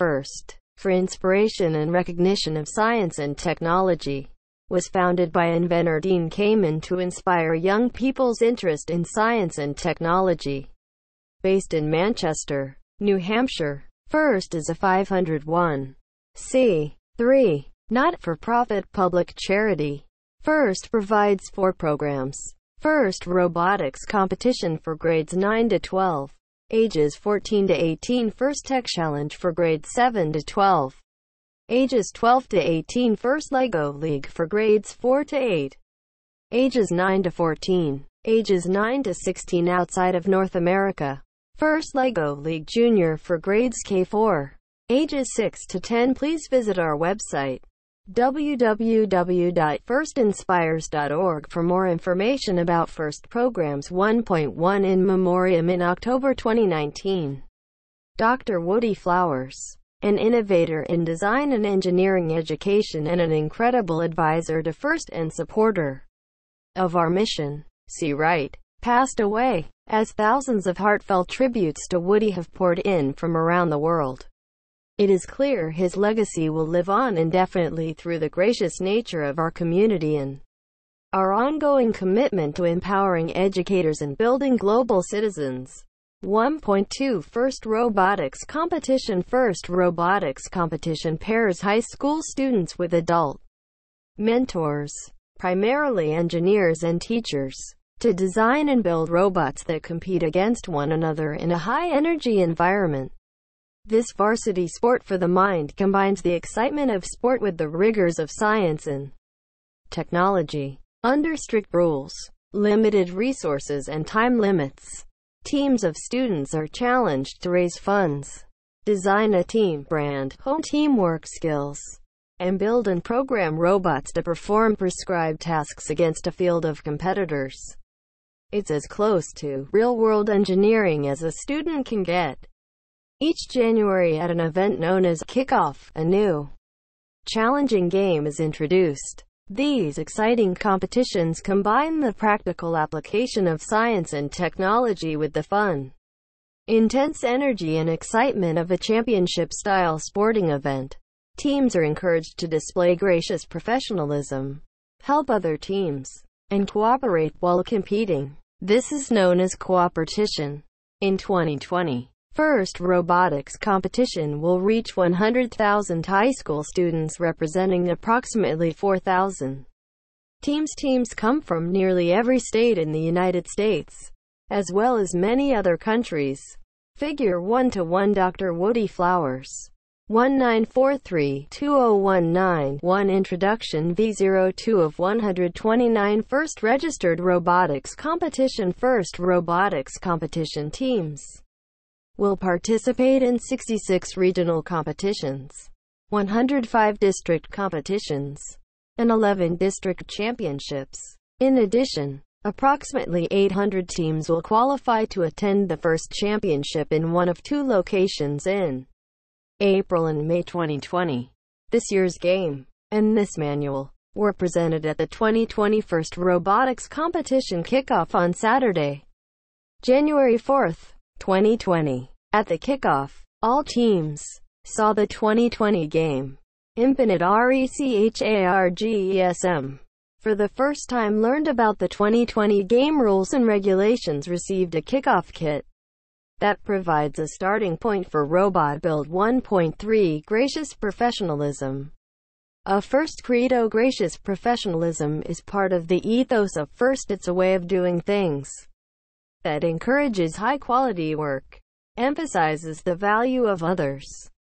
FIRST, for inspiration and recognition of science and technology, was founded by inventor Dean Kamen to inspire young people's interest in science and technology. Based in Manchester, New Hampshire, FIRST is a 501 c3 not-for-profit public charity. FIRST provides four programs. FIRST Robotics Competition for grades 9 to 12, ages 14 to 18 FIRST Tech Challenge for grades 7 to 12, ages 12 to 18 FIRST LEGO League for grades 4 to 8, ages 9 to 14, ages 9 to 16 outside of North America. FIRST LEGO League Junior for grades K4, ages 6 to 10 Please visit our website www.firstinspires.org for more information about FIRST Programs 1.1 in Memoriam in October 2019. Dr. Woody Flowers, an innovator in design and engineering education and an incredible advisor to FIRST and supporter of our mission, C. Wright, passed away, as thousands of heartfelt tributes to Woody have poured in from around the world. It is clear his legacy will live on indefinitely through the gracious nature of our community and our ongoing commitment to empowering educators and building global citizens. 1.2 First Robotics Competition First Robotics Competition pairs high school students with adult mentors, primarily engineers and teachers, to design and build robots that compete against one another in a high-energy environment. This varsity sport for the mind combines the excitement of sport with the rigors of science and technology. Under strict rules, limited resources and time limits, teams of students are challenged to raise funds, design a team brand, hone teamwork skills, and build and program robots to perform prescribed tasks against a field of competitors. It's as close to real-world engineering as a student can get. Each January at an event known as Kickoff, a new challenging game is introduced. These exciting competitions combine the practical application of science and technology with the fun, intense energy and excitement of a championship-style sporting event. Teams are encouraged to display gracious professionalism, help other teams, and cooperate while competing. This is known as cooperation. In 2020, First robotics competition will reach 100,000 high school students representing approximately 4,000 teams. Teams come from nearly every state in the United States, as well as many other countries. Figure 1 to 1 Dr. Woody Flowers 1943-2019 1 Introduction V02 of 129 First registered robotics competition First robotics competition teams will participate in 66 regional competitions, 105 district competitions, and 11 district championships. In addition, approximately 800 teams will qualify to attend the first championship in one of two locations in April and May 2020. This year's game and this manual were presented at the 2021 Robotics Competition kickoff on Saturday, January 4th. 2020. At the kickoff, all teams saw the 2020 game. Infinite RECHARGESM. For the first time learned about the 2020 game rules and regulations received a kickoff kit that provides a starting point for Robot Build 1.3 Gracious Professionalism. A first credo gracious professionalism is part of the ethos of first it's a way of doing things that encourages high-quality work, emphasizes the value of others,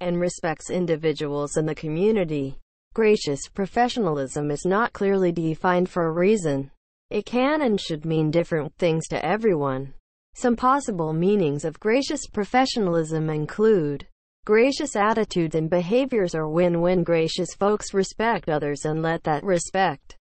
and respects individuals and the community. Gracious professionalism is not clearly defined for a reason. It can and should mean different things to everyone. Some possible meanings of gracious professionalism include gracious attitudes and behaviors are when gracious folks respect others and let that respect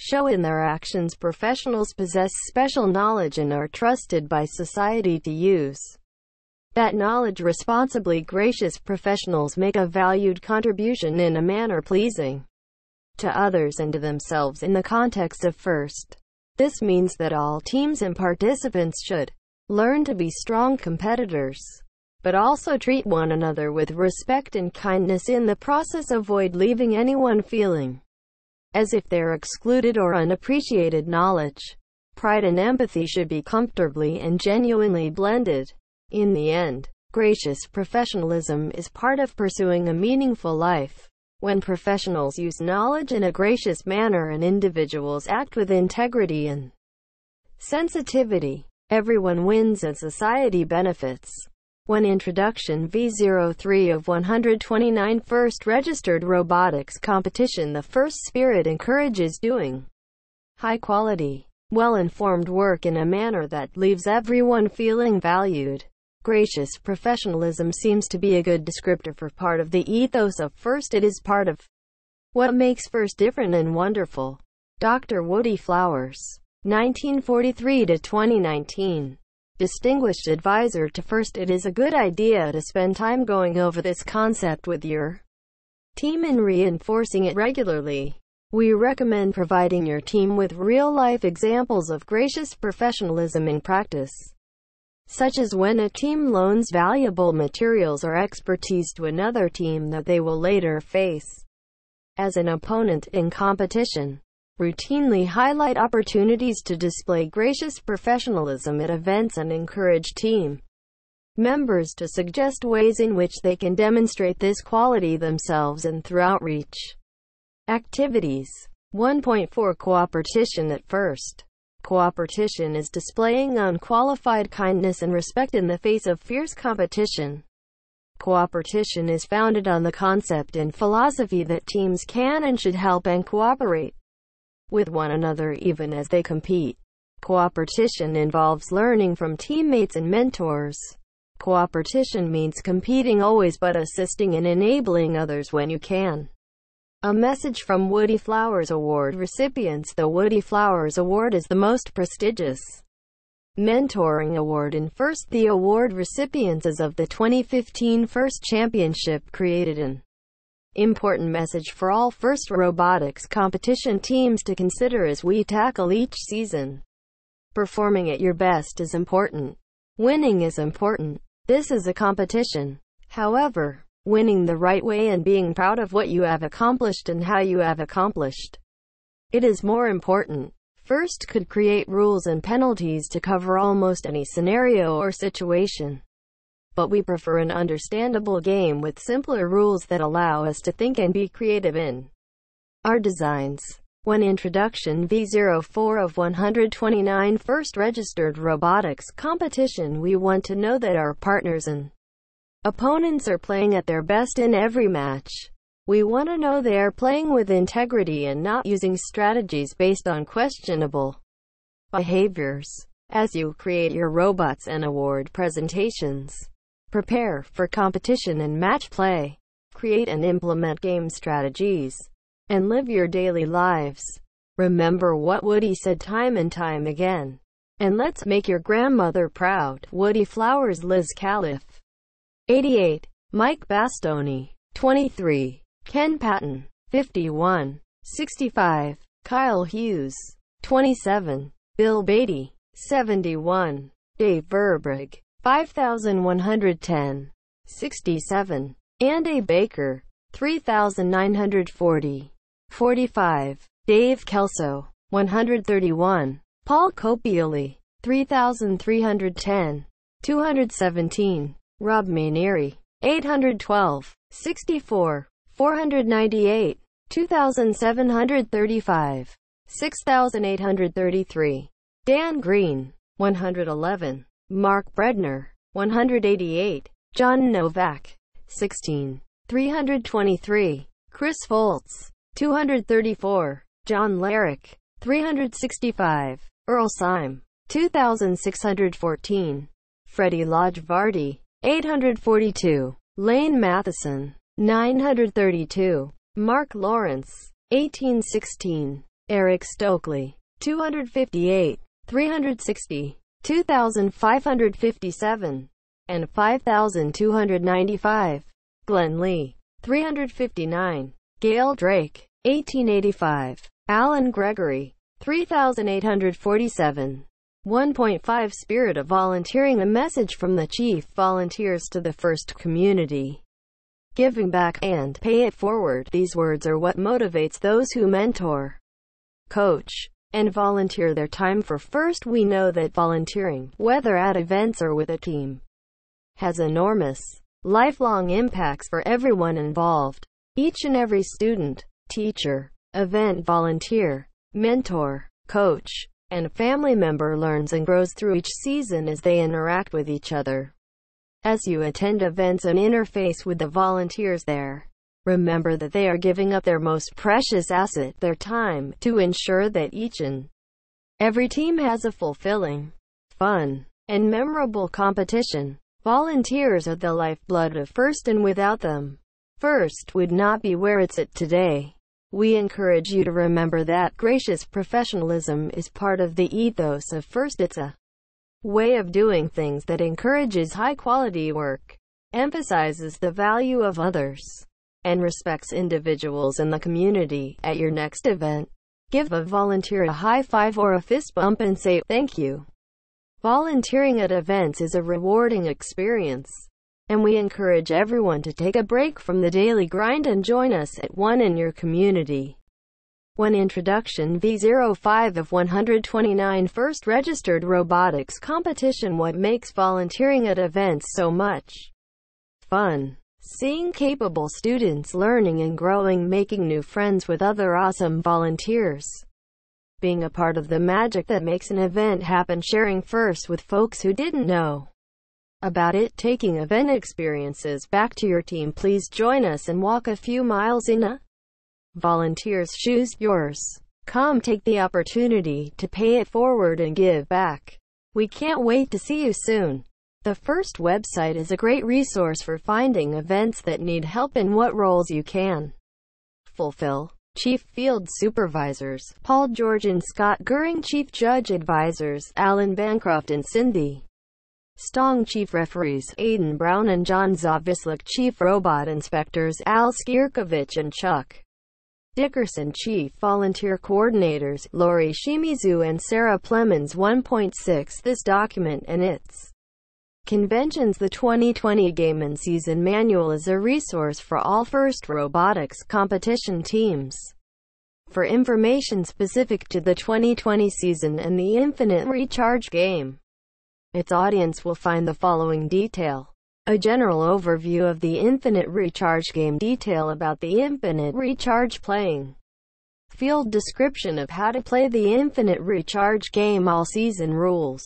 show in their actions professionals possess special knowledge and are trusted by society to use that knowledge responsibly gracious professionals make a valued contribution in a manner pleasing to others and to themselves in the context of first. This means that all teams and participants should learn to be strong competitors, but also treat one another with respect and kindness in the process. Avoid leaving anyone feeling as if they're excluded or unappreciated. Knowledge, pride and empathy should be comfortably and genuinely blended. In the end, gracious professionalism is part of pursuing a meaningful life. When professionals use knowledge in a gracious manner and individuals act with integrity and sensitivity, everyone wins and society benefits. When Introduction V03 of 129 First Registered Robotics Competition The first spirit encourages doing high-quality, well-informed work in a manner that leaves everyone feeling valued. Gracious professionalism seems to be a good descriptor for part of the ethos of FIRST. It is part of what makes FIRST different and wonderful. Dr. Woody Flowers, 1943 to 2019. Distinguished advisor to FIRST. It is a good idea to spend time going over this concept with your team and reinforcing it regularly. We recommend providing your team with real-life examples of gracious professionalism in practice such as when a team loans valuable materials or expertise to another team that they will later face as an opponent in competition. Routinely highlight opportunities to display gracious professionalism at events and encourage team members to suggest ways in which they can demonstrate this quality themselves and through outreach activities. 1.4 Cooperation at first Cooperation is displaying unqualified kindness and respect in the face of fierce competition. Cooperation is founded on the concept and philosophy that teams can and should help and cooperate with one another even as they compete. Cooperation involves learning from teammates and mentors. Cooperation means competing always but assisting and enabling others when you can. A message from Woody Flowers Award recipients The Woody Flowers Award is the most prestigious mentoring award in FIRST. The award recipients as of the 2015 FIRST Championship created an important message for all FIRST robotics competition teams to consider as we tackle each season. Performing at your best is important. Winning is important. This is a competition. However, winning the right way and being proud of what you have accomplished and how you have accomplished. It is more important. First could create rules and penalties to cover almost any scenario or situation. But we prefer an understandable game with simpler rules that allow us to think and be creative in our designs. When Introduction V04 of 129 first registered robotics competition we want to know that our partners and Opponents are playing at their best in every match. We want to know they are playing with integrity and not using strategies based on questionable behaviors. As you create your robots and award presentations, prepare for competition and match play. Create and implement game strategies, and live your daily lives. Remember what Woody said time and time again. And let's make your grandmother proud. Woody Flowers Liz Calef 88. Mike Bastoni, 23. Ken Patton, 51. 65. Kyle Hughes, 27. Bill Beatty, 71. Dave Verbrugge, 5110. 67. Andy Baker, 3940. 45. Dave Kelso, 131. Paul Copioli, 3310. 217. Rob Mainieri, 812, 64, 498, 2735, 6833. Dan Green, 111. Mark Breadner, 188. John Novak, 16, 323. Chris Fultz, 234. John Larock, 365. Earl Scime, 2614. Fredi Lajvardi, 842. Lane Matheson, 932. Mark Lawrence, 1816. Eric Stokely, 258. 360. 2557. And 5295. Glenn Lee, 359. Gail Drake, 1885. Alan Gregory, 3847. 1.5 Spirit of Volunteering A message from the Chief Volunteers to the FIRST community. Giving back and pay it forward. These words are what motivates those who mentor, coach, and volunteer their time for FIRST. We know that volunteering, whether at events or with a team, has enormous, lifelong impacts for everyone involved. Each and every student, teacher, event volunteer, mentor, coach, and family member learns and grows through each season as they interact with each other. As you attend events and interface with the volunteers there, remember that they are giving up their most precious asset, their time, to ensure that each and every team has a fulfilling, fun, and memorable competition. Volunteers are the lifeblood of FIRST and without them, FIRST would not be where it's at today. We encourage you to remember that gracious professionalism is part of the ethos of FIRST. It's a way of doing things that encourages high quality work, emphasizes the value of others, and respects individuals in the community. At your next event, give a volunteer a high five or a fist bump and say thank you. Volunteering at events is a rewarding experience and we encourage everyone to take a break from the daily grind and join us at one in your community. One introduction V05 of 129 first registered robotics competition What makes volunteering at events so much fun? Seeing capable students learning and growing making new friends with other awesome volunteers. Being a part of the magic that makes an event happen sharing first with folks who didn't know about it taking event experiences back to your team. Please join us and walk a few miles in a volunteer's shoes. Yours. Come take the opportunity to pay it forward and give back. We can't wait to see you soon the first website is a great resource for finding events that need help in what roles you can fulfill. Chief Field Supervisors, Paul George and Scott Goering Chief Judge Advisors, Alan Bancroft and Cindy Stong Chief Referees, Aidan Brown and John Zawislak Chief Robot Inspectors, Al Skierkiewicz and Chuck Dickerson Chief Volunteer Coordinators, Lori Shimizu and Sarah Plemons. 1.6 This document and its conventions The 2020 Game and Season Manual is a resource for all FIRST robotics competition teams. For information specific to the 2020 season and the Infinite Recharge game, its audience will find the following detail. A general overview of the Infinite Recharge game detail about the Infinite Recharge playing field description of how to play the Infinite Recharge game all season rules,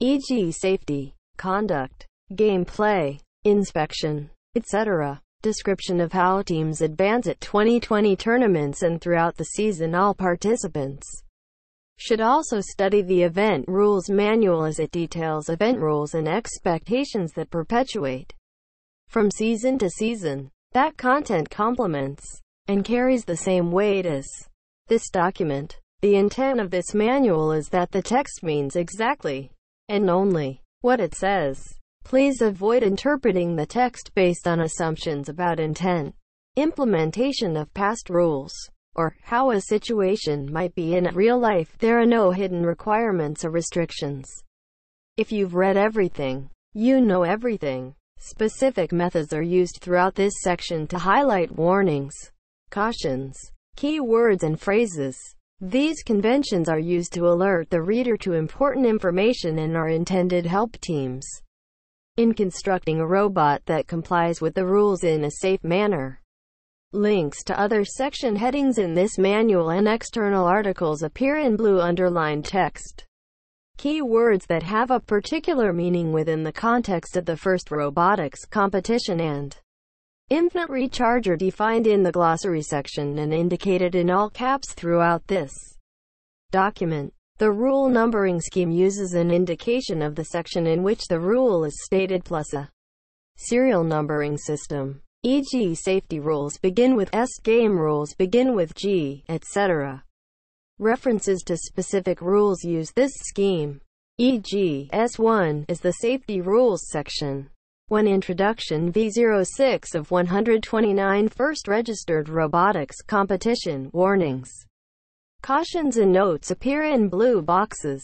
e.g. safety, conduct, gameplay, inspection, etc. Description of how teams advance at 2020 tournaments and throughout the season all participants should also study the event rules manual as it details event rules and expectations that perpetuate from season to season. That content complements and carries the same weight as this document. The intent of this manual is that the text means exactly and only what it says. Please avoid interpreting the text based on assumptions about intent, implementation of past rules, or how a situation might be in real life. There are no hidden requirements or restrictions. If you've read everything, you know everything. Specific methods are used throughout this section to highlight warnings, cautions, key words and phrases. These conventions are used to alert the reader to important information and are intended help teams in constructing a robot that complies with the rules in a safe manner. Links to other section headings in this manual and external articles appear in blue underlined text. Key words that have a particular meaning within the context of the FIRST robotics competition and Infinite Recharge are defined in the glossary section and indicated in all caps throughout this document. The rule numbering scheme uses an indication of the section in which the rule is stated plus a serial numbering system e.g. safety rules begin with S, game rules begin with G, etc. References to specific rules use this scheme. E.g., S1 is the safety rules section. When introduction V06 of 129 first registered robotics competition warnings, cautions and notes appear in blue boxes.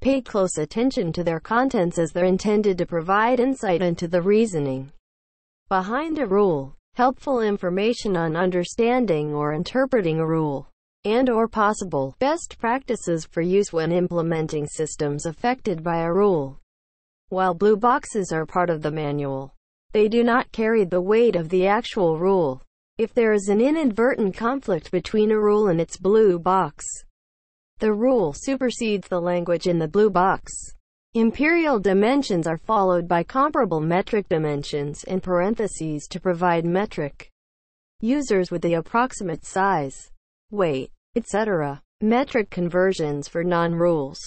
Pay close attention to their contents as they're intended to provide insight into the reasoning behind a rule, helpful information on understanding or interpreting a rule, and or possible best practices for use when implementing systems affected by a rule. While blue boxes are part of the manual, they do not carry the weight of the actual rule. If there is an inadvertent conflict between a rule and its blue box, the rule supersedes the language in the blue box. Imperial dimensions are followed by comparable metric dimensions in parentheses to provide metric users with the approximate size, weight, etc. Metric conversions for non-rules,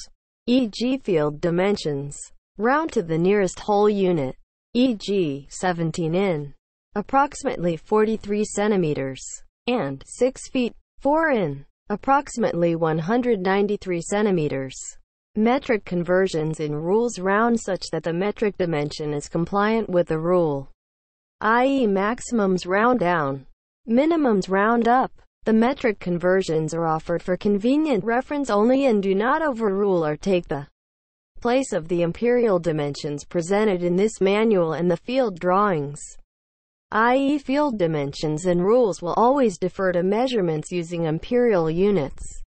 e.g. field dimensions, round to the nearest whole unit, e.g. 17 in, approximately 43 centimeters, and 6 feet, 4 in approximately 193 centimeters. Metric conversions in rules round such that the metric dimension is compliant with the rule, i.e. maximums round down, minimums round up. The metric conversions are offered for convenient reference only and do not overrule or take the place of the imperial dimensions presented in this manual and the field drawings i.e. field dimensions and rules will always defer to measurements using imperial units.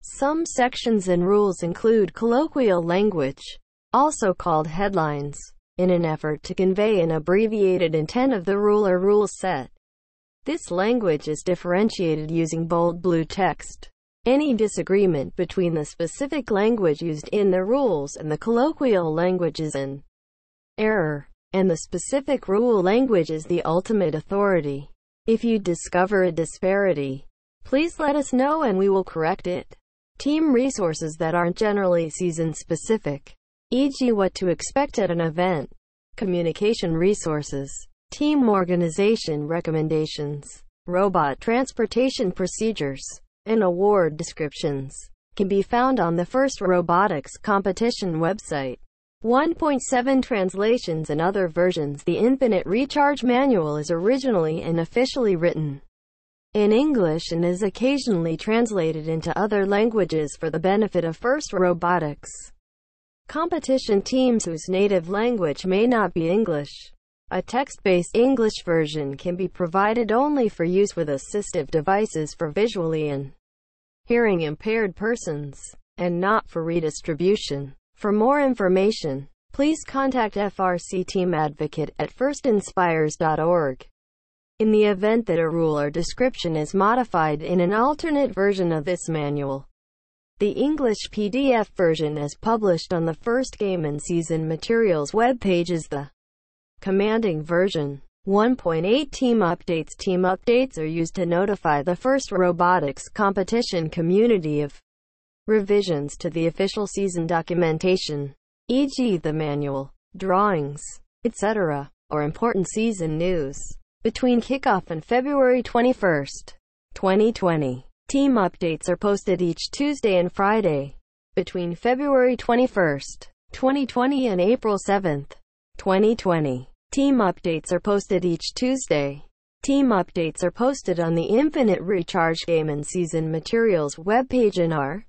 Some sections and rules include colloquial language, also called headlines, in an effort to convey an abbreviated intent of the rule or rule set. This language is differentiated using bold blue text. Any disagreement between the specific language used in the rules and the colloquial language is an error and the specific rule language is the ultimate authority. If you discover a disparity, please let us know and we will correct it. Team resources that aren't generally season specific, e.g. what to expect at an event. Communication resources, team organization recommendations, robot transportation procedures, and award descriptions can be found on the FIRST Robotics competition website. 1.7 translations and other versions The Infinite Recharge Manual is originally and officially written in English and is occasionally translated into other languages for the benefit of FIRST Robotics. Competition teams whose native language may not be English. A text-based English version can be provided only for use with assistive devices for visually and hearing impaired persons, and not for redistribution. For more information, please contact FRC Team Advocate at firstinspires.org. In the event that a rule or description is modified in an alternate version of this manual, the English PDF version as published on the first Game and Season Materials webpage is the commanding version. 1.8 Team Updates Team updates are used to notify the FIRST robotics competition community of revisions to the official season documentation, e.g. the manual, drawings, etc., or important season news. Between kickoff and February 21, 2020, team updates are posted each Tuesday and Friday. Between February 21, 2020 and April 7, 2020, team updates are posted each Tuesday. Team updates are posted on the Infinite Recharge Game and Season Materials webpage and are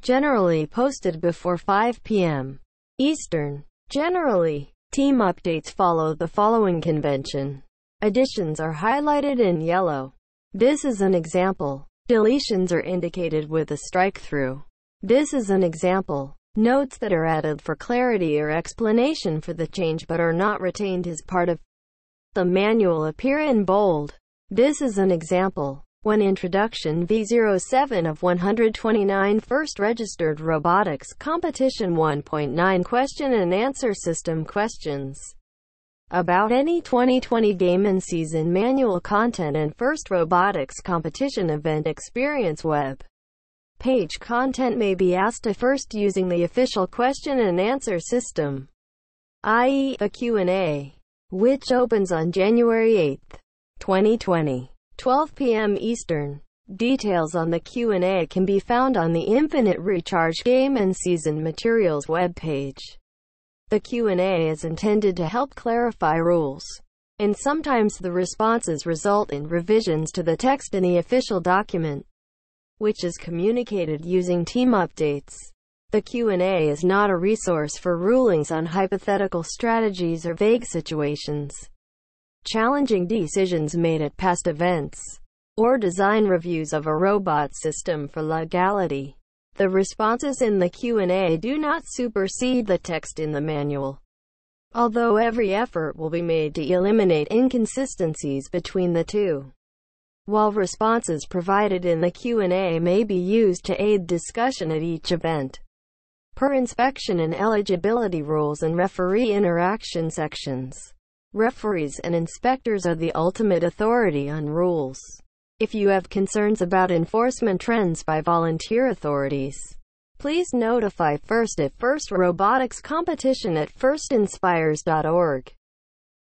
generally posted before 5 p.m. Eastern. Generally, team updates follow the following convention. Additions are highlighted in yellow. This is an example. Deletions are indicated with a strike through. This is an example. Notes that are added for clarity or explanation for the change but are not retained as part of the manual appear in bold. This is an example. When Introduction V07 of 129 First Registered Robotics Competition 1.9 Question and Answer System Questions about any 2020 game and season manual content and First Robotics Competition event experience web page content may be asked to first using the official question and answer system, i.e., a Q&A, which opens on January 8, 2020. 12 p.m. Eastern. Details on the Q&A can be found on the Infinite Recharge Game and Season Materials webpage. The Q&A is intended to help clarify rules, and sometimes the responses result in revisions to the text in the official document, which is communicated using team updates. The Q&A is not a resource for rulings on hypothetical strategies or vague situations, challenging decisions made at past events, or design reviews of a robot system for legality. The responses in the Q&A do not supersede the text in the manual. Although every effort will be made to eliminate inconsistencies between the two. While responses provided in the Q&A may be used to aid discussion at each event, per inspection and eligibility rules and referee interaction sections. Referees and inspectors are the ultimate authority on rules. If you have concerns about enforcement trends by volunteer authorities, please notify FIRST at FIRST Robotics Competition at firstinspires.org.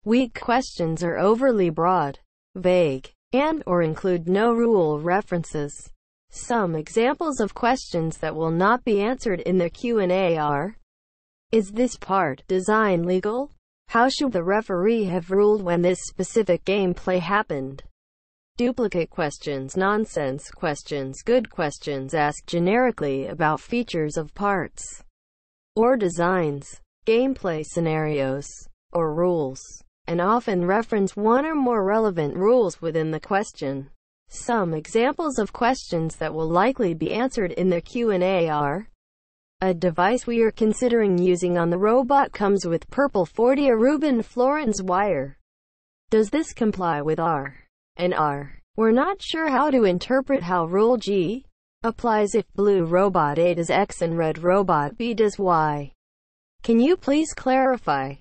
Weak questions are overly broad, vague, and or include no rule references. Some examples of questions that will not be answered in the Q&A are, Is this part design legal? How should the referee have ruled when this specific gameplay happened? Duplicate questions, nonsense questions, good questions asked generically about features of parts or designs, gameplay scenarios, or rules, and often reference one or more relevant rules within the question. Some examples of questions that will likely be answered in the Q&A are a device we are considering using on the robot comes with purple 40 Aruban Florence wire. Does this comply with R and R? We're not sure how to interpret how rule G applies if blue robot A does X and red robot B does Y. Can you please clarify?